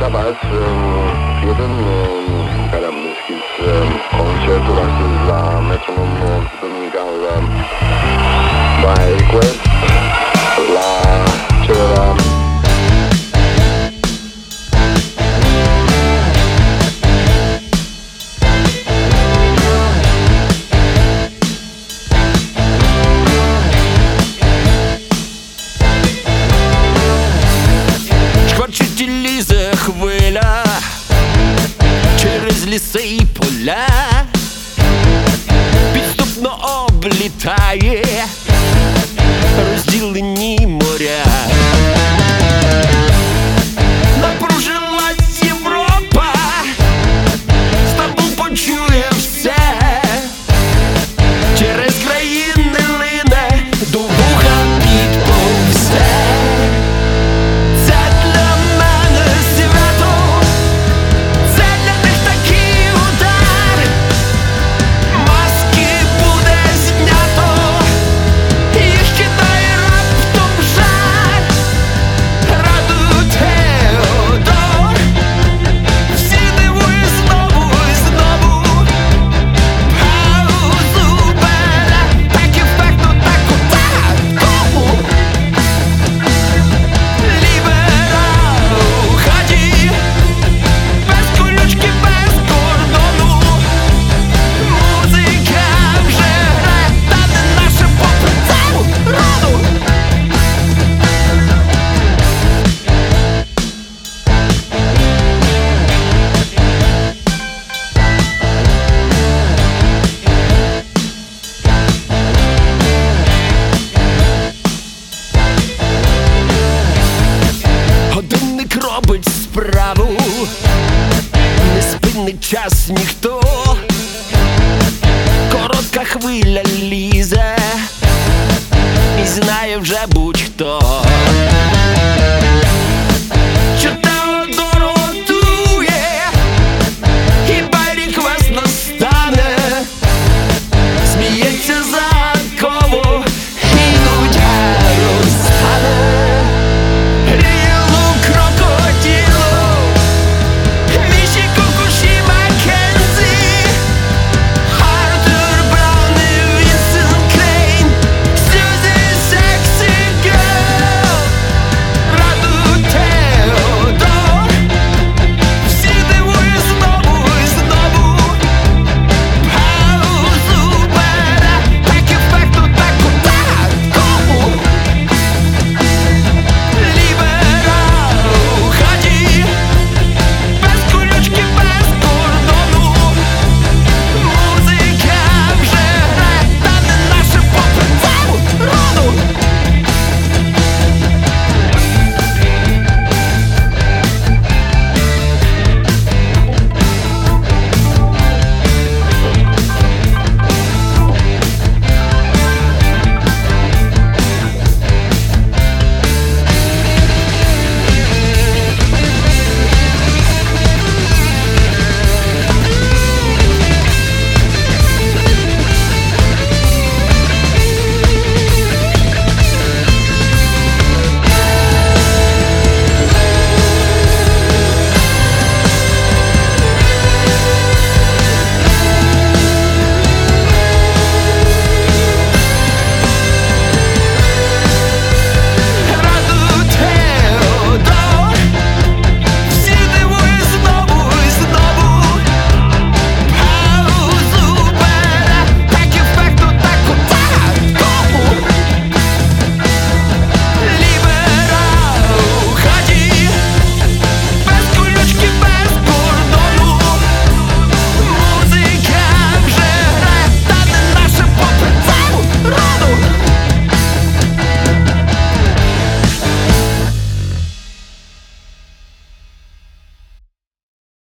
Szabad jeden gadam z koncertu właśnie dla metronom by request dla Czerwona ліси і поля, підступно облітає розділені. час ніхто, коротка хвиля лізе, і знає вже будь-хто.